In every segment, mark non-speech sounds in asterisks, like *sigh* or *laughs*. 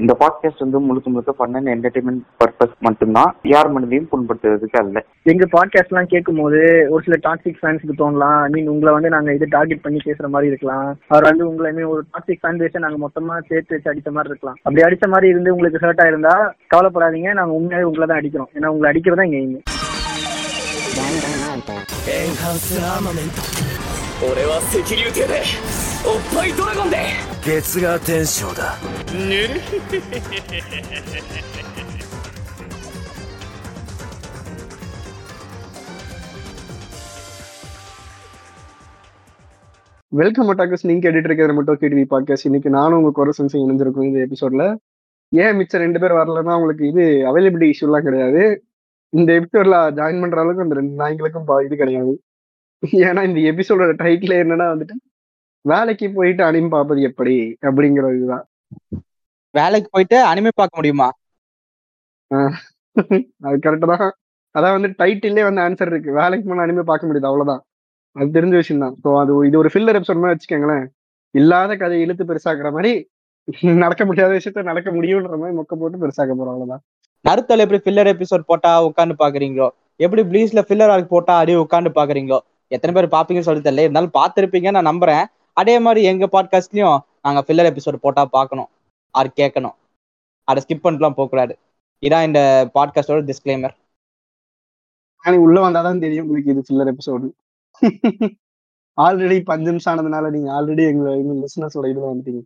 இந்த பாட்காஸ்ட் வந்து முழுக்க முழுக்க ஃபன் அண்ட் என்டர்டைன்மெண்ட் பர்பஸ் மட்டும்தான் யார் மனதையும் புண்படுத்துறதுக்கு அல்ல எங்க பாட்காஸ்ட் எல்லாம் கேட்கும் போது ஒரு சில டாக்ஸிக் ஃபேன்ஸ்க்கு தோணலாம் ஐ மீன் உங்களை வந்து நாங்க இது டார்கெட் பண்ணி பேசுற மாதிரி இருக்கலாம் அவர் வந்து உங்களை I mean, ஒரு டாக்ஸிக் ஃபேன் பேஸை நாங்க மொத்தமா சேர்த்து வச்சு அடிச்ச மாதிரி இருக்கலாம் அப்படி அடிச்ச மாதிரி இருந்து உங்களுக்கு ஹர்ட் ஆயிருந்தா கவலைப்படாதீங்க நாங்க உண்மையாவே உங்களை தான் அடிக்கிறோம் ஏன்னா உங்களை அடிக்கிறதா எங்க எய்ம் エンハンスアーマメント俺は赤竜艇で おっぱいドラゴンで月が天章だぬる வெல்கம் அட்டாக்கஸ் நீங்க கேட்டுட்டு இருக்கிறது மட்டும் கேடிவி பாட்காஸ்ட் இன்னைக்கு நானும் உங்க குறை சென்சி இணைஞ்சிருக்கோம் இந்த எபிசோட்ல ஏன் மிச்சம் ரெண்டு பேர் வரலன்னா உங்களுக்கு இது அவைலபிலிட்டி இஷ்யூலாம் கிடையாது இந்த எபிசோட்ல ஜாயின் பண்ற அளவுக்கு அந்த ரெண்டு நாய்களுக்கும் பா- இது கிடையாது ஏன்னா இந்த எபிசோடோட டைட்டில் என்னன்னா வந்துட்டு வேலைக்கு போயிட்டு அனிம் பார்ப்பது எப்படி? அப்படிங்கிற இதுதான் வேலைக்கு போயிட்டு அனிமே பார்க்க முடியுமா? அது கரெக்டா தான். அதான் வந்து டைட்டிலே வந்து ஆன்சர் இருக்கு. வேலைக்கு போன அனிமே பார்க்க முடியுது அவ்வளவுதான். அது தெரிஞ்ச விஷயம் தான் ஸோ அது இது ஒரு ஃபில்லர் எபிசோட் மாதிரி வச்சுக்கோங்களேன். இல்லாத கதையை இழுத்து பெருசாக்குற மாதிரி நடக்க முடியாத விஷயத்த நடக்க முடியுன்ற மாதிரி மொக்க போட்டு பெருசாக்க போறோம் அவ்வளவுதான். நருத்தோல எப்படி ஃபில்லர் எபிசோட் போட்டா உட்காந்து பாக்குறீங்களோ எப்படி ப்ளீஸ்ல ஃபில்லர் ஆர்க் போட்டா அப்படியே உட்காந்து பாக்குறீங்களோ எத்தனை பேர் பாப்பீங்கன்னு சொல்லி தெரியல. இருந்தாலும் பார்த்திருப்பீங்க நான் நம்புறேன். அதே மாதிரி எங்க பாட்காஸ்ட்லயும் நாங்க ஃபில்லர் எபிசோட் போட்டா பார்க்கணும் ஆர் கேட்கணும் அதை ஸ்கிப் பண்ணிட்டுலாம் போக கூடாது. இதான் இந்த பாட்காஸ்டோட டிஸ்க்ளைமர் ஆனா உள்ள வந்தாதான் தெரியும் உங்களுக்கு இது ஃபில்லர் எபிசோடு ஆல்ரெடி பஞ்சு நிமிஷம் ஆனதுனால நீங்க ஆல்ரெடி எங்க எங்க லிசனர்ஸோட இதுல வந்துட்டீங்க.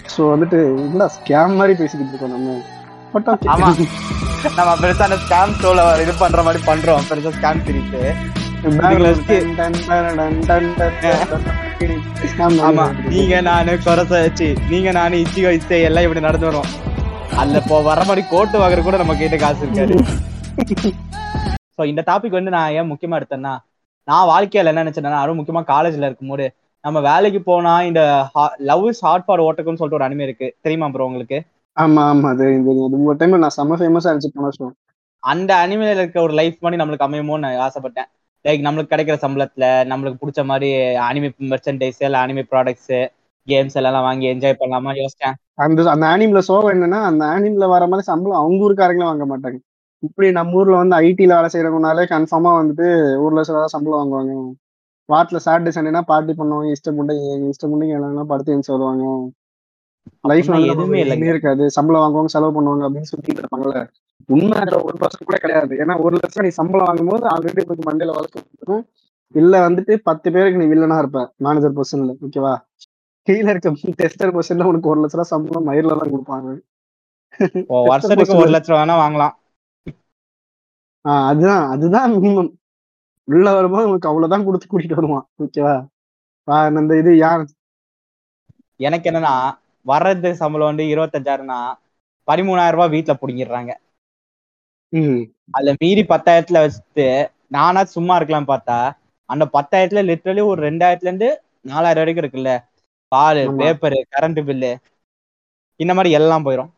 ஸோ வந்துட்டு என்ன ஸ்கேம் மாதிரி பேசிக்கிட்டு இருக்கோம் நம்ம. பட். ஆமா. நம்ம பெருசா அந்த ஸ்கேம் ஷோல இது பண்ற மாதிரி பண்றோம். பெருசா ஸ்கேம். ஆமா நீங்க நானு கொரச வச்சு நீங்க நானு இச்சிகோ இச்சை எல்லாம் இப்படி நடந்து வரும் அதுல இப்போ வர மாதிரி கோட்டு வாங்குற கூட நம்ம கிட்ட காசு இருக்காது சோ இந்த டாபிக் வந்து நான் ஏன் முக்கியமா எடுத்தேன்னா நான் வாழ்க்கையில என்ன நினைச்சேன்னா அதுவும் முக்கியமா காலேஜ்ல இருக்கும்போது நம்ம வேலைக்கு போனா இந்த லவ் இஸ் ஹார்ட் ஃபார் ஓட்டக்குன்னு சொல்லிட்டு ஒரு அனிமே இருக்கு தெரியுமா ப்ரோ உங்களுக்கு ஆமா ஆமா அது ஒரு டைம் நான் செம்ம ஃபேமஸா இருந்துச்சு போன அந்த அனிமேல இருக்க ஒரு லைஃப் மாதிரி நம்மளுக்கு அமையுமோன்னு நான் ஆசைப்பட்டேன் லைக் நம்மளுக்கு கிடைக்கிற சம்பளத்துல நம்மளுக்கு பிடிச்ச மாதிரி அனிமே மெர்ச்சன்டைஸ் இல்ல அனிமே ப்ராடக்ட்ஸ் கேம்ஸ் எல்லாம் வாங்கி என்ஜாய் பண்ணலாமா? யோசிச்சேன். அந்த அந்த ஆனிம்ல சோகம் என்னன்னா அந்த ஆனிம்ல வர மாதிரி சம்பளம் அவங்க ஊருக்காரங்களும் வாங்க மாட்டாங்க. இப்படி நம்ம ஊர்ல வந்து ஐடில வேலை செய்யறவங்கனாலே கன்ஃபார்மா வந்துட்டு ஊர்ல சில சம்பளம் வாங்குவாங்க. வாரத்துல சாட்டர்டே சண்டேனா பார்ட்டி பண்ணுவாங்க இஷ்டம் பண்ணி இஷ்டம் பண்ணி எல்லாம் படுத்து எழுந்து வருவாங்க லைஃப்ல எதுவுமே இல்லைங்க. இருக்காது. சம்பளம் வாங்குவாங்க செலவு பண்ணுவாங்க அப்படின்னு சுத்திட்டு இருப்பாங்கல்ல. உண்மை அதுல ஒரு பர்சன்ட் கூட கிடையாது. ஏன்னா ஒரு லட்சம் நீ சம்பளம் வாங்கும்போது ஆல்ரெடி கொஞ்சம் மண்டையில வளர்த்து இருக்கும் இல்ல வந்துட்டு பத்து பேருக்கு நீ வில்லனா இருப்ப மேனேஜர் பொசிஷன்ல ஓகேவா கீழே இருக்க டெஸ்டர் பொசிஷன்ல உனக்கு ஒரு லட்ச ரூபா சம்பளம் மயிரில தான் கொடுப்பாங்க. வருஷத்துக்கு ஒரு லட்சம் வேணா வாங்கலாம். ஆஹ் அதுதான் அதுதான் மினிமம் உள்ள வரும்போது உனக்கு அவ்வளவுதான் கொடுத்து கூட்டிட்டு வருவான் ஓகேவா அந்த இது யார்? எனக்கு என்னன்னா வர்றது சம்பளம் வந்து இருபத்தஞ்சாயிரம்னா பதிமூணாயிரம் ரூபாய் வீட்டுல புடிங்கிடுறாங்க. அதுல மீறி பத்தாயிரத்துல வச்சுட்டு நானா சும்மா இருக்கலாம் பார்த்தா அந்த பத்தாயிரத்துல லிட்டரலி ஒரு ரெண்டாயிரத்துல இருந்து நாலாயிரம் வரைக்கும் இருக்குல்ல? பால். பேப்பர் கரண்ட் பில்லு இந்த மாதிரி எல்லாம் போயிடும்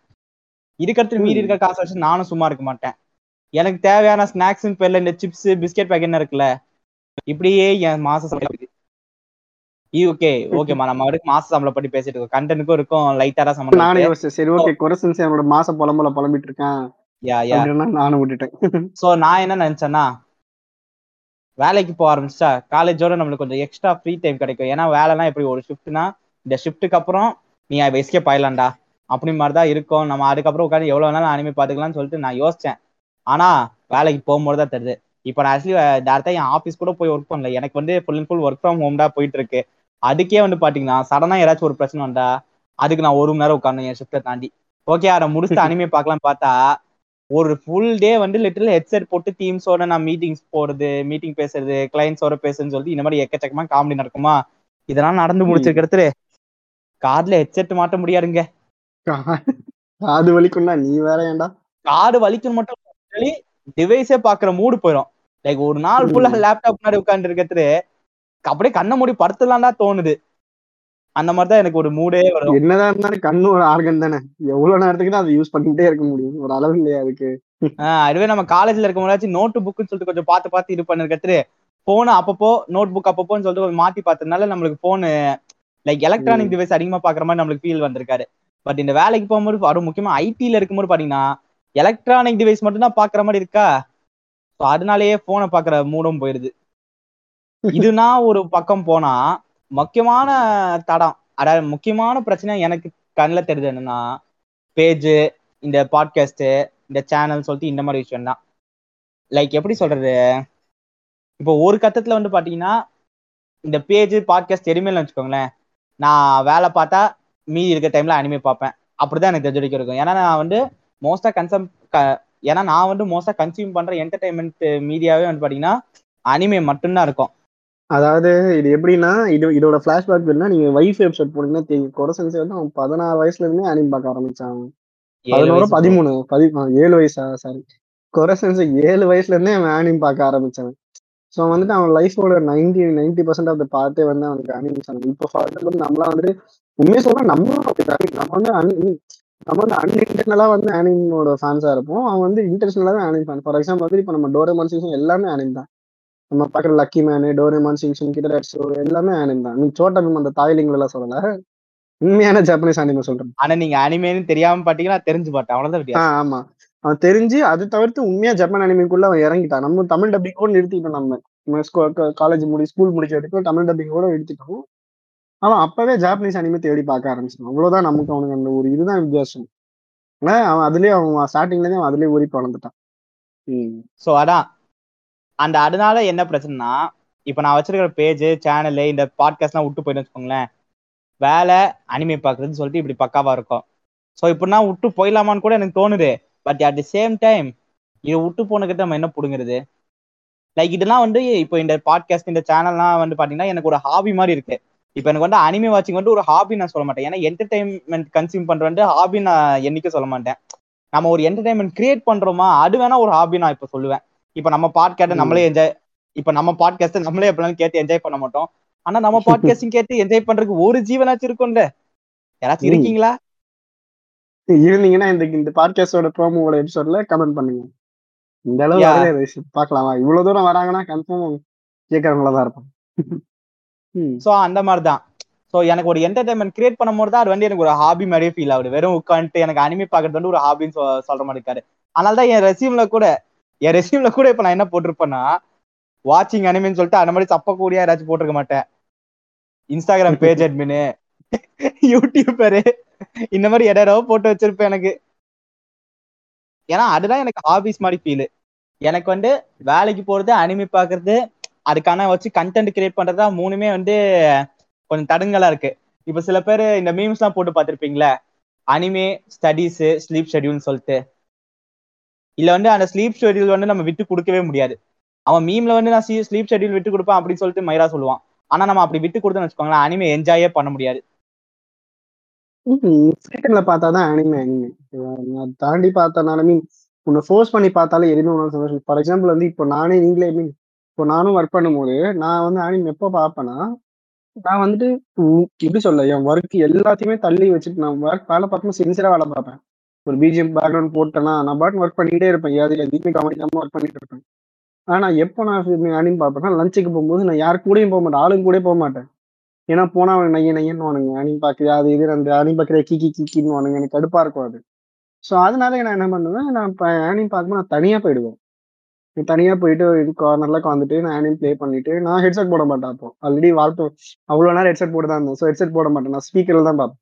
இதுக்கடுத்து மீறி இருக்க காசை வச்சு நானும் சும்மா இருக்க மாட்டேன். எனக்கு தேவையான ஸ்நாக்ஸ் பேர்ல இந்த சிப்ஸ் பிஸ்கெட் பேக்கெட் இருக்குல்ல? இப்படியே என் மாச ஓகே ஓகேம்மா நம்ம வரைக்கும் மாச சம்பளம் பத்தி பேசிட்டு இருக்கோம். கண்டனுக்கும் இருக்கும் லைட்டா சம்பளம். யோசிச்சேன். சரி ஓகே குறைசன்ஸ் என்னோட மாச புலம்புல புலம்பிட்டு இருக்கேன். யா யா நானும் விட்டுட்டேன். சோ நான் என்ன நினைச்சேன்னா வேலைக்கு போக ஆரம்பிச்சா காலேஜோட நம்மளுக்கு கொஞ்சம் எக்ஸ்ட்ரா ஃப்ரீ டைம் கிடைக்கும். ஏன்னா வேலைலாம் எப்படி ஒரு ஷிஃப்ட்னா இந்த ஷிஃப்ட்டுக்கு அப்புறம் நீ எஸ்கேப் ஆயிடலாம்டா. அப்படி மாதிரி தான் இருக்கும். நம்ம அதுக்கப்புறம் உட்காந்து எவ்வளவு வேணாலும் அனிமே பாத்துக்கலாம்னு சொல்லிட்டு நான் யோசிச்சேன். ஆனா வேலைக்கு போகும்போது தான் தெரியுது. இப்போ நான் ஆக்சுவலி டேரக்டா என் ஆஃபீஸ் கூட போய் ஒர்க் பண்ணல. எனக்கு வந்து full and full work from home தான் போயிட்டு இருக்கு அதுக்கே வந்து பாத்தீங்கன்னா சடனா யாராச்சும் ஒரு பிரச்சனை வந்தா அதுக்கு நான் ஒரு மணி நேரம் உட்காந்து என் ஷிஃப்ட்டை தாண்டி. ஓகே அதை முடிச்சுட்டு அனிமே பார்க்கலாம் பார்த்தா ஒரு ஃபுல் டே வந்து லிட்டரல் ஹெட்செட் போட்டு டீம்ஸோட நான் மீட்டிங்ஸ் போறது மீட்டிங் பேசுறது கிளைண்ட்ஸோட பேசுறதுன்னு சொல்லிட்டு இந்த மாதிரி எக்கச்சக்கமா காமெடி நடக்குமா? இதெல்லாம் நடந்து முடிச்சிருக்கிறது கார்ல ஹெட்செட் மாட்ட முடியாதுங்க. அது வலிக்கும்னா நீ வேற ஏன்டா? காடு வலிக்கும் மட்டும் டிவைஸே பாக்குற மூடு போயிடும் லைக் ஒரு நாள் ஃபுல்லா லேப்டாப் முன்னாடி உட்கார்ந்து இருக்கிறது அப்படியே கண்ணை மூடி படுத்துலாம்டா தோணுது. அந்த மாதிரிதான் எனக்கு ஒரு மூடே வரும். என்னதான் இருந்தாலும் கண்ணு ஒரு ஆர்கன் தானே. எவ்வளவு நேரத்துக்கு தான் அதை யூஸ் பண்ணிட்டே இருக்க முடியும்? ஒரு அளவு இல்லையா அதுக்கு? அதுவே நம்ம காலேஜ்ல இருக்க முன்னாடி நோட்டு புக்குன்னு சொல்லிட்டு கொஞ்சம் பார்த்து பார்த்து இது பண்ணிருக்கிறது போன் அப்பப்போ நோட் புக் அப்பப்போன்னு சொல்லிட்டு கொஞ்சம் மாத்தி பார்த்ததுனால நம்மளுக்கு போனு லைக் எலக்ட்ரானிக் டிவைஸ் அதிகமா பாக்குற மாதிரி நம்மளுக்கு ஃபீல் வந்திருக்காரு. பட் இந்த வேலைக்கு போகும்போது அதுவும் முக்கியமா ஐடில இருக்கும்போது பாத்தீங்கன்னா எலக்ட்ரானிக் டிவைஸ் மட்டும் தான் பாக்குற மாதிரி இருக்கா? அதனாலேயே போனை பாக்குற மூடும் போயிருது *laughs* இதுனா ஒரு பக்கம் போனா முக்கியமான தடம் அதாவது முக்கியமான பிரச்சனை எனக்கு கண்ணில் தெரிஞ்சது என்னன்னா பேஜு இந்த பாட்காஸ்ட்டு இந்த சேனல் சொல்லிட்டு இந்த மாதிரி விஷயம் தான் லைக் எப்படி சொல்றது? இப்போ ஒரு கட்டத்தில் வந்து பார்த்தீங்கன்னா இந்த பேஜ் பாட்காஸ்ட் எதுவுமே வச்சுக்கோங்களேன். நான் வேலை பார்த்தா மீதி இருக்க டைம்ல அனிமே பார்ப்பேன். அப்படிதான் எனக்கு தெரிஞ்சு வரைக்கும் இருக்கும். ஏன்னா நான் வந்து மோஸ்டா கன்சம் ஏன்னா நான் வந்து மோஸ்டா கன்சியூம் பண்ற என்டர்டைன்மெண்ட் மீடியாவே வந்து பாத்தீங்கன்னா அனிமே மட்டும்தான் இருக்கும். அதாவது இது எப்படின்னா இது இதோட ஃபிளாஷ்பேக் வேணும்னா நீங்க வைஃப் எபிசோட் போனீங்கன்னா தெரியும். கொரசன்ஸ் வந்து அவன் பதினாறு வயசுல இருந்தே அனிம் பார்க்க ஆரம்பிச்சான் பதினோரு பதிமூணு பதி ஏழு வயசா சாரி கொரசன்ஸ் ஏழு வயசுல இருந்தே அவன் அனிம் பார்க்க ஆரம்பிச்சான். ஸோ வந்துட்டு அவன் லைஃபோட ninety ninety percent of the பார்ட்டே வந்து அவனுக்கு அனிம் சேனல் இப்போ ஃபார் எக்ஸாம்பிள் நம்மளாம் வந்து உண்மையை சொல்ல நம்மளும் அப்படி நம்ம வந்து அனி நம்ம வந்து அன்இன்டர்னலா வந்து அனிமோட ஃபேன்ஸா இருப்போம். அவன் வந்து இன்டர்நேஷனலாக அனிம் ஃபேன் ஃபார் எக்ஸாம்பிள் வந்து இப்போ நம்ம டோரேமான் சீசன் எல்லாமே அனிம் தான். நம்ம பார்க்குற லக்கி மேனு டோரேமான் சிங்ஷன் கிட்ட எல்லாமே அனிம் தான். நீ சோட்டா பீம் அந்த தாய்லிங்கள் எல்லாம் சொல்லல? உண்மையான ஜாப்பனீஸ் அனிமே சொல்றேன். ஆனா நீங்க அனிமேன்னு தெரியாம பாத்தீங்கன்னா தெரிஞ்சு பார்த்தேன் அவ்வளவுதான் ஆமா. அவன் தெரிஞ்சு அது தவிர்த்து உண்மையா ஜப்பான் அனிமிக்குள்ள அவன் இறங்கிட்டான். நம்ம தமிழ் டப்பிங் கூட நிறுத்திட்டோம் நம்ம. காலேஜ் முடி ஸ்கூல் முடிச்ச வரைக்கும் தமிழ் டப்பிங் கூட நிறுத்திட்டோம். அவன் அப்பவே ஜாப்பனீஸ் அனிமே தேடி பார்க்க ஆரம்பிச்சிட்டான். அவ்வளவுதான் நமக்கு அவனுக்கு அந்த ஒரு இதுதான் வித்தியாசம். ஆனா அவன் அதுலயே அவன் ஸ்டார்டிங்ல இருந்து அவன் அதுலயே ஊறி வளர்ந்துட்டான். ஸோ அதான். அந்த அதனால என்ன பிரச்சனைனா இப்போ நான் வச்சிருக்கிற பேஜ் சேனலு இந்த பாட்காஸ்ட்லாம் விட்டு போயிட்டு வச்சுக்கோங்களேன். வேலை அனிமே பார்க்குறதுன்னு சொல்லிட்டு இப்படி பக்காவா இருக்கும். ஸோ இப்படின்னா விட்டு போயிடலாமான்னு கூட எனக்கு தோணுது. But at the same time இதை விட்டு போனக்கிட்ட நம்ம என்ன பிடுங்குறது? லைக் இதெல்லாம் வந்து இப்போ இந்த பாட்காஸ்ட் இந்த சேனல்லாம் வந்து பார்த்தீங்கன்னா எனக்கு ஒரு ஹாபி மாதிரி இருக்கு. இப்போ எனக்கு வந்து அனிமே வாட்சிங் வந்து ஒரு ஹாபி நான் சொல்ல மாட்டேன். ஏன்னா என்டர்டைன்மெண்ட் கன்சியூம் பண்ணுற வந்து ஹாபி நான் என்னைக்கும் சொல்ல மாட்டேன். நம்ம ஒரு என்டர்டைன்மெண்ட் கிரியேட் பண்றோமா? அது வேணா ஒரு ஹாபி நான் இப்போ சொல்லுவேன். இப்போ நம்ம பாட்காஸ்ட்டை நம்மளே என்ஜாய் இப்போ நம்ம பாட்காஸ்ட்டை நம்மளே எப்படினாலும் கேட்டு என்ஜாய் பண்ண மாட்டோம். ஆனா நம்ம பாட்காஸ்டிங் கேட்டு என்ஜாய் பண்றதுக்கு ஒரு ஜீவனாச்சும் இருக்கும்ல. யாராச்சும். இருக்கீங்களா? இருந்தீங்கன்னா இந்த இந்த பாட்காஸ்டோட ப்ரோமோட எபிசோட்ல கமெண்ட் பண்ணுங்க. இந்த அளவு. வரவே பார்க்கலாமா? இவ்வளவு தூரம் வராங்கன்னா கன்ஃபார்ம் கேட்கறவங்கள தான் இருப்பான் ம். ஸோ அந்த மாதிரி தான் ஸோ எனக்கு ஒரு என்டர்டைன்மெண்ட் கிரியேட் பண்ணும்போது தான் அது வந்து எனக்கு ஒரு ஹாபி மாதிரியே ஃபீல் ஆகுது. வெறும் உட்காந்துட்டு எனக்கு அனிமே பார்க்கறது வந்து ஒரு ஹாபின்னு சொ- சொல்ற மாதிரி இருக்காரு அதனால தான் என் ரெசியூம்ல கூட என் ரெசியூம்ல கூட இப்போ நான் என்ன போட்டிருப்பேன்னா வாட்சிங் அனிமேன்னு சொல்லிட்டு அந்த மாதிரி சப்ப கூடிய யாராச்சும் போட்டிருக்க மாட்டேன். இன்ஸ்டாகிராம் பேஜ் அட்மின் யூடியூபரு இந்த மாதிரி எதாவது போட்டு வச்சிருப்பேன் எனக்கு. ஏன்னா அதுதான் எனக்கு ஹாபிஸ் மாதிரி ஃபீல் எனக்கு வந்து வேலைக்கு போறது அனிமே பார்க்கறது அதுக்கான வச்சு கண்டென்ட் கிரியேட் பண்றதா மூணுமே வந்து கொஞ்சம் தடுங்கலா இருக்கு. இப்ப சில பேர் இந்த மீம்ஸ் எல்லாம் போட்டு பார்த்திருப்பீங்களே அனிமே ஸ்டடீஸ் ஸ்லீப் ஷெட்யூல்னு சொல்லிட்டு. இல்ல வந்து அந்த ஸ்லீப் ஷெட்யூல் வந்து நம்ம விட்டு கொடுக்கவே முடியாது. அவன் மீம்ல வந்து நான் ஸ்லீப் ஷெட்யூல் விட்டு கொடுப்பேன் அப்படின்னு சொல்லிட்டு மைரா சொல்லுவான். ஆனா நம்ம அப்படி விட்டு கொடுத்தோம்னு வச்சுக்கோங்களேன் அனிமே என்ஜாயே பண்ண முடியாது. ஃப்ரீ பார்த்தா தான் அனிமே அனிமே தாண்டி பார்த்தனால மீன் உன்னை ஃபோர்ஸ் பண்ணி பார்த்தாலே எதுவுமே உனக்கு சந்தோஷம். ஃபார் எக்ஸாம்பிள் வந்து இப்போ நானே நீங்களே மீன் இப்போ நானும் ஒர்க் பண்ணும்போது நான் வந்து அனிமே எப்போ பார்ப்பேன்னா நான் வந்துட்டு உம் எப்படி சொல்ல என் ஒர்க் எல்லாத்தையுமே தள்ளி வச்சுட்டு நான் ஒர்க் வேலை பார்க்கும்போது சின்சியராக வேலை பார்ப்பேன். ஒரு பிஜிஎம் பேக்ரவுண்ட் போட்டேன்னா நான் பாட்டு ஒர்க் பண்ணிகிட்டே இருப்பேன். ஏதாவது எதுவுமே கவனிக்காமல் ஒர்க் பண்ணிட்டு இருப்பேன். ஆனால் எப்போ நான் அனிம் பார்ப்பேன்னா லஞ்சுக்கு போகும்போது நான் யார் கூடயும் போக மாட்டேன். ஆளுங்க கூட போக மாட்டேன். ஏன்னா போனால் அவன் நைய நையன்னு வானுங்க அனிம் பார்க்குது அது இது அந்த அனிம் பார்க்குற கிக்கி கிக்கின்னு வானுங்க எனக்கு கடுப்பாக இருக்கும் அது. ஸோ அதனால நான் என்ன பண்ணுவேன் நான் இப்போ அனிம் பார்க்கும்போது நான் தனியாக போயிடுவேன். நீ தனியாக போயிட்டு கார்னரில் உட்காந்துட்டு நான் அனிம் ப்ளே பண்ணிட்டு நான் ஹெட்செட் போட மாட்டேன் அப்போ. ஆல்ரெடி வாழ்த்து அவ்வளோ நேரம் ஹெட்செட் போட்டு தான் இருந்தேன். ஸோ ஹெட்செட் போட மாட்டேன். நான் ஸ்பீக்கரில் தான் பார்ப்பேன்.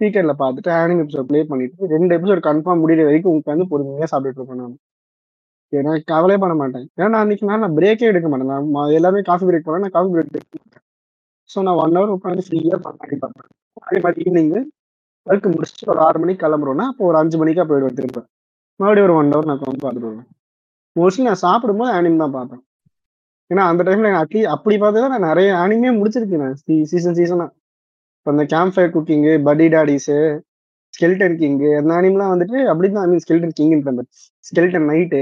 ஸ்பீக்கர்ல பார்த்துட்டு ஆனிங் எபிசோட் ப்ளே பண்ணிட்டு ரெண்டு எபிசோட் கன்ஃபார்ம் முடிகிற வரைக்கும் உட்காந்து பொறுமையாக சாப்பிட்டுட்டு இருப்பேன் நான். ஏன்னா கவலையே பண்ண மாட்டேன். ஏன்னா அன்னைக்கு நான் நான் பிரேக்கே எடுக்க மாட்டேன். நான் எல்லாமே காஃபி பிரேக் போனேன் நான் காஃபி பிரேக் எடுக்க மாட்டேன். ஸோ நான் ஒன் ஹவர் உட்காந்து ஃப்ரீயாக பார்ப்பேன் பார்ப்பேன். அதே மாதிரி ஈவினிங் ஒர்க் முடிச்சுட்டு ஒரு ஆறு மணிக்கு கிளம்புறோம்னா அப்போ ஒரு அஞ்சு மணிக்கா போயிடுவேன் திரும்ப மறுபடியும் ஒரு ஒன் ஹவர் நான் உட்காந்து பார்த்துட்டு வருவேன். மோஸ்ட்லி நான் சாப்பிடும்போது ஆனிம் தான் பார்ப்பேன். ஏன்னா அந்த டைம்ல அட்லீஸ்ட் அப்படி பார்த்து தான் நான் நிறைய ஆனிமே முடிச்சிருக்கேன் நான். சீசன் சீசனாக இப்போ இந்த கேம்ப் ஃபயர் குக்கிங்கு படி டாடிஸு ஸ்கெல்டன் கிங்கு அந்த அனிம்லாம் வந்துட்டு அப்படி தான் ஐ மீன் ஸ்கெல்டன் கிங்ன்ற ஸ்கெல்டன் நைட்டு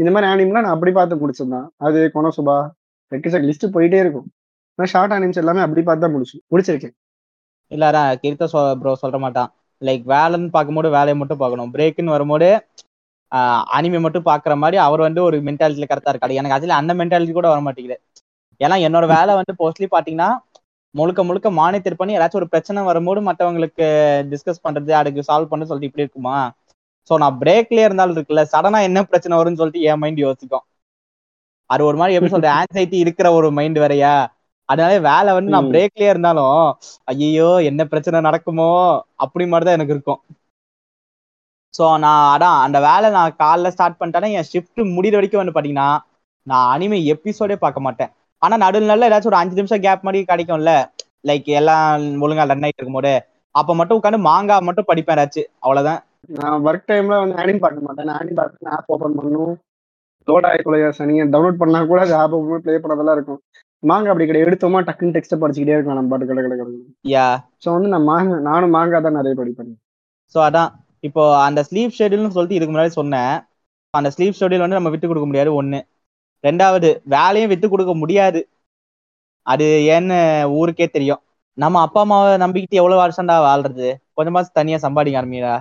இந்த மாதிரி அனிம்லாம் நான் அப்படி பார்த்து முடிச்சிருந்தேன் அது கொனசுபா ரெக்கிசட் லிஸ்ட் போயிட்டே இருக்கும். நான் ஷார்ட் ஆனிம்ஸ் எல்லாமே அப்படி பார்த்து தான் முடிச்சு முடிச்சிருக்கேன். இல்லடா கிரித்த சொ ப்ரோ சொல்ல மாட்டான். லைக் வேலைன்னு பார்க்கும்போது வேலையை மட்டும் பார்க்கணும். பிரேக்குன்னு வரும்போது அனிமே மட்டும் பார்க்குற மாதிரி அவர் வந்து ஒரு மென்டாலிட்டியில் கரெக்டாக இருக்காரு. எனக்கு அதில் அந்த மென்டாலிட்டி கூட வர மாட்டேங்குது ஏன்னா என்னோட வேலை வந்து மோஸ்ட்லி பார்த்தீங்கன்னா முழுக்க முழுக்க மானிட்டர் பண்ணி ஏதாச்சும் ஒரு பிரச்சனை வரும்போது மற்றவங்களுக்கு டிஸ்கஸ் பண்றது அதுக்கு சால்வ் பண்ண சொல்லிட்டு இப்படி இருக்குமா? ஸோ நான் பிரேக்லயே இருந்தாலும் இருக்குல்ல சடனா என்ன பிரச்சனை வரும்னு சொல்லிட்டு என் மைண்ட் யோசிக்கும். அது ஒரு மாதிரி எப்படி சொல்றது ஆன்சைட்டி இருக்கிற ஒரு மைண்ட் வேறயா? அதனால வேலை வந்து நான். பிரேக்லயே இருந்தாலும் ஐயோ என்ன பிரச்சனை நடக்குமோ? அப்படி மாதிரி தான் எனக்கு இருக்கும். ஸோ நான் அதான் அந்த வேலை நான் காலைல ஸ்டார்ட் பண்ணிட்டேன்னா என் ஷிஃப்ட் முடிகிற வரைக்கும் வந்து பாத்தீங்கன்னா நான் அனிமே எபிசோடே பார்க்க மாட்டேன். ஆனா நடுவில் நல்ல ஏதாச்சும் ஒரு அஞ்சு நிமிஷம் கேப் மாதிரி கிடைக்கும்ல. லைக் எல்லாம் ஒழுங்கா ரன் ஆயிட்டு இருக்கும்போது அப்ப மட்டும் உட்காந்து மாங்கா மட்டும் படிப்பேன் ஏதாச்சும். அவ்வளவுதான். நான் ஒர்க் டைம்ல வந்து ஆனிம் பார்க்க மாட்டேன். நான் ஆனிம் பார்த்து ஆப் ஓப்பன் பண்ணும் லோட் ஆகிக்குள்ள சனிங்க டவுன்லோட் பண்ணா கூட அது ஆப் ஓப்பன் ப்ளே பண்ணதெல்லாம் இருக்கும். மாங்க அப்படி கிடையாது. எடுத்தோமா டக்குன்னு டெக்ஸ்ட்டை படிச்சுக்கிட்டே இருக்கலாம் நம்ம பாட்டு கடை கடை யா ஸோ வந்து நான் மாங்க நானும் மாங்கா தான் நிறைய படிப்பேன். ஸோ அதான். இப்போ அந்த ஸ்லீப் ஷெடியூல்னு சொல்லிட்டு இதுக்கு முன்னாடி சொன்னேன். அந்த ஸ்லீப் ஷெடியூல் வந்து நம்ம விட்டு கொடுக்க முடியாது. ஒண்ணு. ரெண்டாவது வேலையும் விட்டு கொடுக்க முடியாது. அது ஏன்னு ஊருக்கே தெரியும். நம்ம அப்பா அம்மாவை நம்பிக்கிட்டு எவ்வளவு வருஷம்டா வாழ்றது? கொஞ்சமாச்சும் தனியா சம்பாதிக்க ஆரம்பிடா.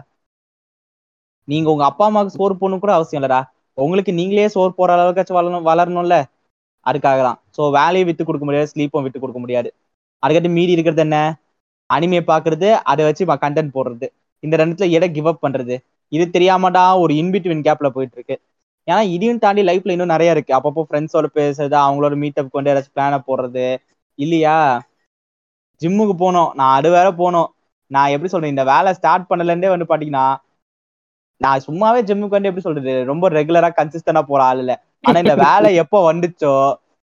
நீங்க உங்க அப்பா அம்மாவுக்கு சோறு போடணும் கூட அவசியம் இல்லடா. உங்களுக்கு நீங்களே சோறு போற அளவுக்காச்சும் வளரணும் வளரணும்ல? அதுக்காக தான் ஸோ வேலையை விட்டு கொடுக்க முடியாது ஸ்லீப்பும் விட்டு கொடுக்க முடியாது. அதுக்கடுத்து மீதி இருக்கிறது என்ன? அனிமையை பாக்குறது அதை வச்சு கண்டென்ட் போடுறது. இந்த ரெண்டுத்துல எடை கிவ் அப் பண்றது? இது தெரியாமடா ஒரு இன்பிட்வீன் கேப்ல போயிட்டு இருக்கு. ஏன்னா இதையும் தாண்டி லைஃப்ல இன்னும் நிறைய இருக்கு. அப்பப்போ ஃப்ரெண்ட்ஸோட பேசுறது அவங்களோட மீட் அப் கொண்டு ஏதாச்சும் பிளானை போடுறது. இல்லையா? ஜிம்முக்கு போனோம். நான் அது வேற போனோம். நான் எப்படி சொல்றேன் இந்த வேலை ஸ்டார்ட் பண்ணலேருந்தே வந்து பாத்தீங்கன்னா நான் சும்மாவே ஜிம்முக்கு வந்து எப்படி சொல்றது? ரொம்ப ரெகுலரா கன்சிஸ்டண்டா போற ஆள் இல்ல. ஆனா இந்த வேலை *laughs* எப்போ வந்துச்சோ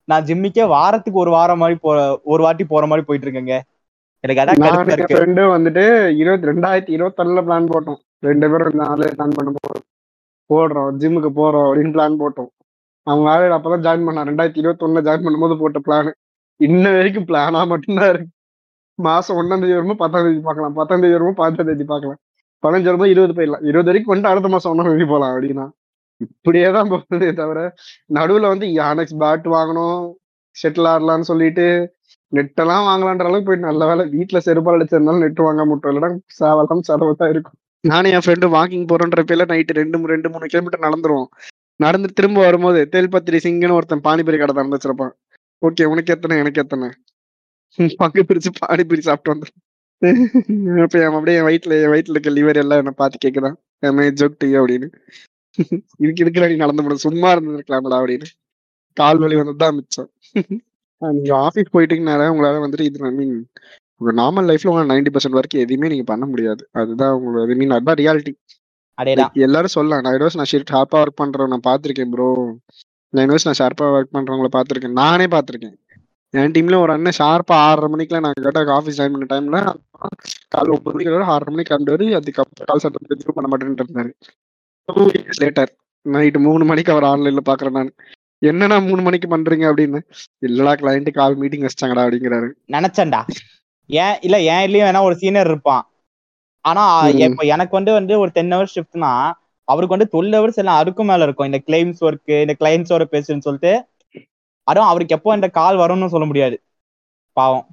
நான் ஜிம்முக்கே வாரத்துக்கு ஒரு வாரம் மாதிரி போ ஒரு வாட்டி போற மாதிரி போயிட்டு இருக்கேங்க. எனக்கு அதான் ஃப்ரெண்டும் வந்துட்டு இருபத்தி ரெண்டாயிரத்தி இருபத்தொன்னுல பிளான் போட்டோம். ரெண்டு பேரும் நாலு பிளான் பண்ண போறோம். போடுறோம் ஜிம்முக்கு போறோம் அப்படின்னு பிளான் போட்டோம். அவங்க ஆளு அப்பதான் ஜாயின் பண்ணா ரெண்டாயிரத்தி இருபத்தி ஒண்ணுல ஜாயின் பண்ணும்போது போட்ட பிளான் இன்ன வரைக்கும் பிளானா மட்டும்தான் இருக்கு. மாசம் ஒன்னாம் தேதி வரும்போது பத்தாம் தேதி பார்க்கலாம். பத்தாம் தேதி வரும்போது பதினஞ்சாம் தேதி பார்க்கலாம். பதினஞ்சு வரும்போது இருபது போயிடலாம். இருபது வரைக்கும் வந்துட்டு அடுத்த மாசம் ஒன்னாம் தேதி போகலாம் அப்படின்னா. இப்படியே தான் போகுதே தவிர நடுவுல வந்து யானக்ஸ் பேட் வாங்கணும் செட்டில் ஆடலாம்னு சொல்லிட்டு நெட்டெல்லாம் வாங்கலான்ற அளவுக்கு போயிட்டு நல்ல வேலை வீட்டுல செருப்பால் அடிச்சிருந்தாலும் நெட் வாங்க மட்டும் இல்லைன்னா சாவலாம் செலவு தான் இருக்கும். நானும் என் ஃப்ரெண்டு வாக்கிங் போறோன்ற பேர்ல நைட்டு ரெண்டு மூணு ரெண்டு மூணு கிலோமீட்டர் நடந்துருவோம். நடந்து திரும்ப வரும்போது தேல்பத்திரி சிங்கன்னு ஒருத்தன் பானிபூரி கடை திறந்து வச்சிருப்பான். ஓகே உனக்கு எத்தனை எனக்கு எத்தனை? *laughs* பங்கு பிரிச்சு பானிபூரி சாப்பிட்டு வந்து இப்ப *laughs* என் அப்படியே என் வயிற்றுல என் வயிற்றுல இருக்க லிவர் எல்லாம் என்ன பார்த்து கேட்குதான் என் ஜோக் டீ அப்படின்னு. *laughs* இதுக்கு இதுக்கு நீ நடந்து போன சும்மா இருந்திருக்கலாம்டா அப்படின்னு. கால் வலி வந்ததுதான் மிச்சம். நீங்க ஆஃபீஸ் போயிட்டீங்கனால உங்களால வந்துட்டு இது ஐ மீன் உங்க நார்மல் லைஃப்ல உங்க நைன்டி பர்சன்ட் வரைக்கும் எதுவுமே நீங்க பண்ண முடியாது. அதுதான் உங்களோட ஐ மீன் அதுதான் ரியாலிட்டி எல்லாரும் சொல்லலாம் நான் இடம் நான் ஷிஃப்ட் ஹாப்பா ஒர்க் பண்றேன் நான் பார்த்திருக்கேன் ப்ரோ நைன் ஹவர்ஸ் நான் ஷார்ப்பா ஒர்க் பண்றவங்கள பார்த்திருக்கேன். நானே பார்த்திருக்கேன். என் டீம்ல ஒரு அண்ணன் ஷார்ப்பா ஆறரை மணிக்கெல்லாம் நான் கரெக்டாக ஆஃபீஸ் ஜாயின் பண்ண டைம்ல காலைல ஒன்பது மணிக்கு ஆறரை மணிக்கு கிளம்புவாரு அதுக்கப்புறம் கால் எதுவும் பண்ண மாட்டேன்ட்டு இருந்தாரு. டூ இயர்ஸ் லேட்டர் நைட்டு மூணு மணிக்கு அவர் ஆன்லைன்ல பாக்குறேன் நான். என்னண்ணா மூணு மணிக்கு பண்றீங்க அப்படின்னு. இல்லடா கிளைண்ட் கால் மீட்டிங் வச்சிட்டாங்கடா அப்படிங்கிறாரு. நினைச்சேன்டா. ஏன் இல்ல என் இதுலயும் வேணா ஒரு சீனியர் இருப்பான். ஆனா. இப்ப எனக்கு வந்து வந்து ஒரு டென் ஹவர்ஸ் ஷிஃப்ட்னா அவருக்கு வந்து டுவெல் ஹவர்ஸ் எல்லாம் அதுக்கும் மேல இருக்கும். இந்த கிளைம்ஸ் ஒர்க் இந்த கிளைண்ட்ஸோட பேசுன்னு சொல்லிட்டு அதுவும் அவருக்கு எப்போ இந்த கால் வரும்னு சொல்ல முடியாது. பாவம்.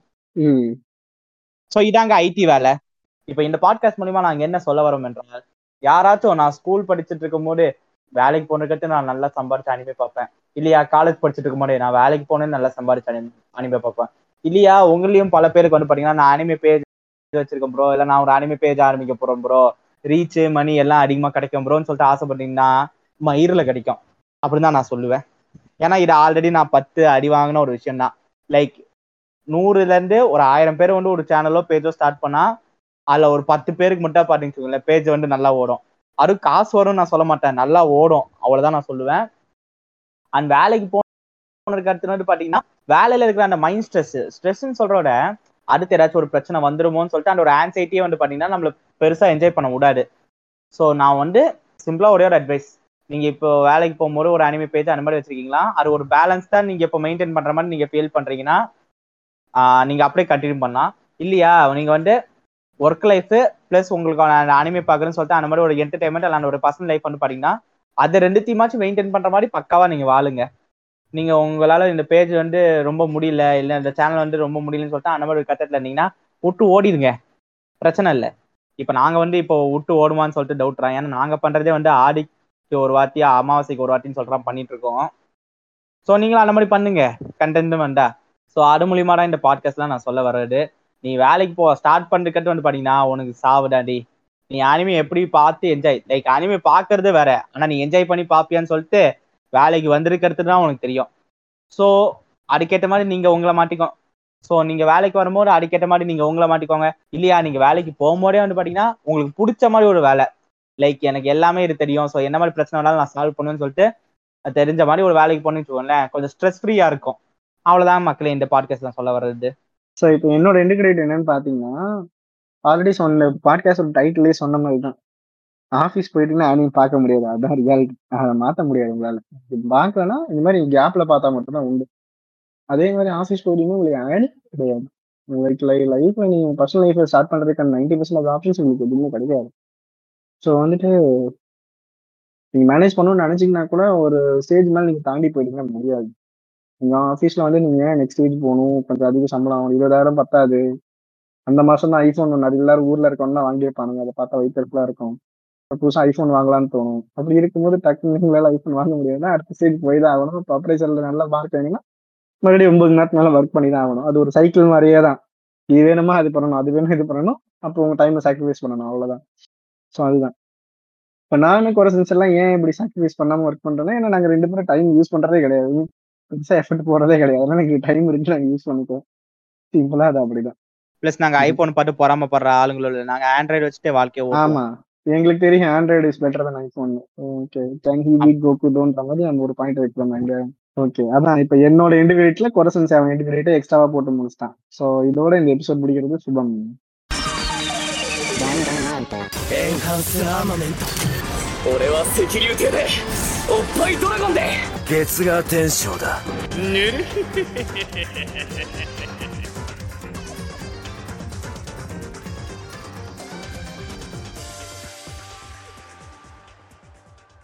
சோ இதாங்க ஐடி வேலை. இப்ப இந்த பாட்காஸ்ட் மூலியமா நாங்க என்ன சொல்ல வரோம் என்றால் யாராச்சும் நான் ஸ்கூல் படிச்சுட்டு இருக்கும் போது வேலைக்கு போனதுக்கு நான் நல்லா சம்பாரிச்சு அனிமே பார்ப்பேன். இல்லையா காலேஜ் படிச்சுட்டு இருக்கும் போது நான் வேலைக்கு போனேன்னு நல்லா சம்பாரிச்சு அனி அனிமே பார்ப்பேன். இல்லையா உங்களையும் பல பேருக்கு வந்து பாத்தீங்கன்னா நான் அனிமே பேஜ் வச்சிருக்கேன் ப்ரோ இல்ல நான் ஒரு அனிமே பேஜ் ஆரம்பிக்க போறேன் ப்ரோ ரீச் மணி எல்லாம் அதிகமா கிடைக்கும் ப்ரோன்னு சொல்லிட்டு ஆசைப்பட்டீங்கன்னா மயிரில் கிடைக்கும். அப்படின்னு தான் நான் சொல்லுவேன். ஏன்னா இது ஆல்ரெடி நான் பத்து அடி வாங்கின ஒரு விஷயம் தான் லைக் நூறுல இருந்து ஒரு ஆயிரம் பேர் வந்து ஒரு சேனலோ பேஜோ ஸ்டார்ட் பண்ணா அதுல ஒரு பத்து பேருக்கு மட்டும் பாத்தீங்கன்னு பேஜ் வந்து நல்லா ஓடும். அது காசு வரும்னு நான் சொல்ல மாட்டேன். நல்லா ஓடும். அவ்வளவுதான் நான் சொல்லுவேன். அண்ட் வேலைக்கு போனதுக்கு அடுத்து வந்து பாத்தீங்கன்னா வேலையில இருக்கிற அந்த மைண்ட் ஸ்ட்ரெஸ் ஸ்ட்ரெஸ்ன்னு சொல்றோட அடுத்து ஏதாச்சும் ஒரு பிரச்சனை வந்துருமோன்னு சொல்லிட்டு அந்த ஒரு ஆன்சைட்டியே வந்து பாத்தீங்கன்னா நம்மள பெருசா என்ஜாய் பண்ண விடாது. ஸோ நான் வந்து சிம்பிளா ஒரே ஒரு அட்வைஸ் நீங்க இப்போ வேலைக்கு போகும்போது ஒரு அனிமே பேஜ் அந்த மாதிரி வச்சிருக்கீங்களா? அது ஒரு பேலன்ஸ் தான் நீங்க இப்போ மெயின்டைன் பண்ற மாதிரி நீங்க ஃபீல் பண்றீங்கன்னா நீங்க அப்படியே கண்டினியூ பண்ணலாம். இல்லையா? நீங்க வந்து ஒர்க் லைஃப் ப்ளஸ் உங்களுக்கு அனிமே பாக்குறேன்னு சொல்லிட்டு அந்த மாதிரி ஒரு என்டர்டைன்மெண்ட் அல்ல ஒரு பர்சனல் லைஃப் வந்து பாத்தீங்கன்னா அதை ரெண்டுத்தையுமாச்சும் மெயின்டைன் பண்ற மாதிரி பக்காவா நீங்க வாழுங்க. நீங்க உங்களால இந்த பேஜ் வந்து ரொம்ப முடியல இல்ல இந்த சேனல் வந்து ரொம்ப முடியலன்னு சொல்லிட்டு அந்த மாதிரி கட்டத்துல இருந்தீங்கன்னா விட்டு ஓடிடுங்க. பிரச்சனை இல்லை. இப்போ நாங்க வந்து இப்போ விட்டு ஓடுமான்னு சொல்லிட்டு டவுட்றேன் ஏன்னா நாங்க பண்றதே வந்து ஆடிக்கு ஒரு வாட்டி அமாவாசைக்கு ஒரு வாட்டின்னு சொல்றோம் பண்ணிட்டு இருக்கோம். ஸோ நீங்களும் அந்த மாதிரி பண்ணுங்க. கண்டென்ட்டும் வந்தா. ஸோ அது மூலியமா தான் இந்த பாட்காஸ்ட்லாம் நான் சொல்ல வர்றது. நீ வேலைக்கு போ ஸ்டார்ட் பண்ணுறதுக்கு வந்து பாத்தீங்கன்னா உனக்கு சாவுடாடி நீ அனிமே எப்படி பார்த்து என்ஜாய் லைக் அனிமே பாக்குறது வேற. ஆனா நீ என்ஜாய் பண்ணி பாப்பியான்னு சொல்லிட்டு வேலைக்கு வந்திருக்கிறது தான் உனக்கு தெரியும். ஸோ அதுக்கேற்ற மாதிரி நீங்க உங்களை மாட்டிக்கோ. ஸோ நீங்க வேலைக்கு வரும்போது அதுக்கேற்ற மாதிரி நீங்க உங்களை மாட்டிக்கோங்க. இல்லையா நீங்க வேலைக்கு போகும்போதே வந்து பார்த்தீங்கன்னா உங்களுக்கு பிடிச்ச மாதிரி ஒரு வேலை. லைக் எனக்கு எல்லாமே இது தெரியும். ஸோ என்ன மாதிரி பிரச்சனை வேணாலும் நான் சால்வ் பண்ணுவேன்னு சொல்லிட்டு அது தெரிஞ்ச மாதிரி ஒரு வேலைக்கு போனேன்னு வச்சுக்கோங்களேன் கொஞ்சம் ஸ்ட்ரெஸ் ஃப்ரீயாக இருக்கும். அவ்வளோதான் மக்களே இந்த பாட்காஸ்ட்ல சொல்ல வர்றது. ஸோ இப்போ என்னோட இன்டிகிரேட் என்னன்னு பார்த்தீங்கன்னா ஆல்ரெடி சொன்ன பாட்காஸ்டோட டைட்டிலே சொன்ன மாதிரி தான் ஆஃபீஸ் போயிட்டீங்கன்னா அனியும் பார்க்க முடியாது. அதான் ரியாலிட்டி அதை மாற்ற முடியாது உங்களால். பார்க்கலன்னா இந்த மாதிரி கேப்ல பார்த்தா மட்டும்தான் உண்டு. அதே மாதிரி ஆஃபீஸ் போயிட்டீங்கன்னா உங்களுக்கு அனி கிடையாது. லைக் லை லைஃப்ல நீங்கள் பர்சனல் லைஃப்பை ஸ்டார்ட் பண்ணுறதுக்கான நைன்டி பர்சன்ட் ஆஃப் ஆப்ஷன்ஸ் உங்களுக்கு எதுவுமே கிடைக்காது. ஸோ வந்துட்டு நீங்கள் மேனேஜ் பண்ணணும்னு நினச்சிங்கன்னா கூட ஒரு ஸ்டேஜ் மேலே நீங்கள் தாண்டி போயிட்டீங்கன்னா முடியாது. நீங்கள் ஆஃபீஸில் வந்து நீங்கள் நெக்ஸ்ட் வீக் போகணும்? கொஞ்சம் அதிக சம்பளம் இருபதாயிரம் பத்தாது. அந்த மாதம் தான் ஐஃபோன் நிறைய எல்லாரும் ஊரில் இருக்கவங்க வாங்கியிருப்பானுங்க அதை பார்த்தா வைத்திருக்கலாம் இருக்கும். புதுசாக ஐஃபோன் வாங்கலாம்னு தோணும். அப்படி இருக்கும்போது டக்குன்னு உங்களால் ஐஃபோன் வாங்க முடியாதுன்னா அடுத்த ஸ்டேஜ் போய் தான் ஆகணும். இப்போ ஆப்ரேஷனில் நல்லா மார்க் வேணும்னா மறுபடியும் ஒன்பது நேரத்துக்கு மேலே ஒர்க் பண்ணி தான் ஆகணும். அது ஒரு சைக்கிள் மாதிரியே தான். இது வேணுமா அது பண்ணணும் அது வேணும் இது பண்ணணும். அப்போ உங்கள் டைமை சாக்ரிஃபைஸ் பண்ணணும் அவ்வளோதான் ஸோ அதுதான். இப்போ நானும் குறை எல்லாம் ஏன் இப்படி சாக்ரிஃபைஸ் பண்ணாமல் ஒர்க் பண்ணுறேன்னா ஏன்னா நாங்கள் ரெண்டு பேரும் டைம் யூஸ் பண்ணுறதே கிடையாது. பெருசாக எஃபர்ட் போடுறதே கிடையாது. அதனால எனக்கு டைம் இருக்கு நாங்கள் யூஸ் பண்ணிப்போம் சிம்பிளாக அது அப்படிதான். பிளஸ் நாங்க ஐபோன் பார்த்து பொறாமப்படுற ஆளுங்களோட நாங்க ஆண்ட்ராய்டு வச்சுட்டு வாழ்க்கையை. ஆமா. எங்களுக்கு தெரியும் Android is better than iPhone okay can he beat Goku டோன்ற மாதிரி அந்த ஒரு பாயிண்ட் வைக்கலாம் எங்க ஓகே அதான் இப்போ என்னோட இன்டிகிரேட்ல கொரசன் சேவன் இன்டிகிரேட்டை எக்ஸ்ட்ராவா போட்டு முடிச்சிட்டான் ஸோ இதோட இந்த எபிசோட் முடிக்கிறது சுபம் エンハンスアーマメント俺は赤竜艇でおっぱいドラゴンで月が天章だぬる *laughs*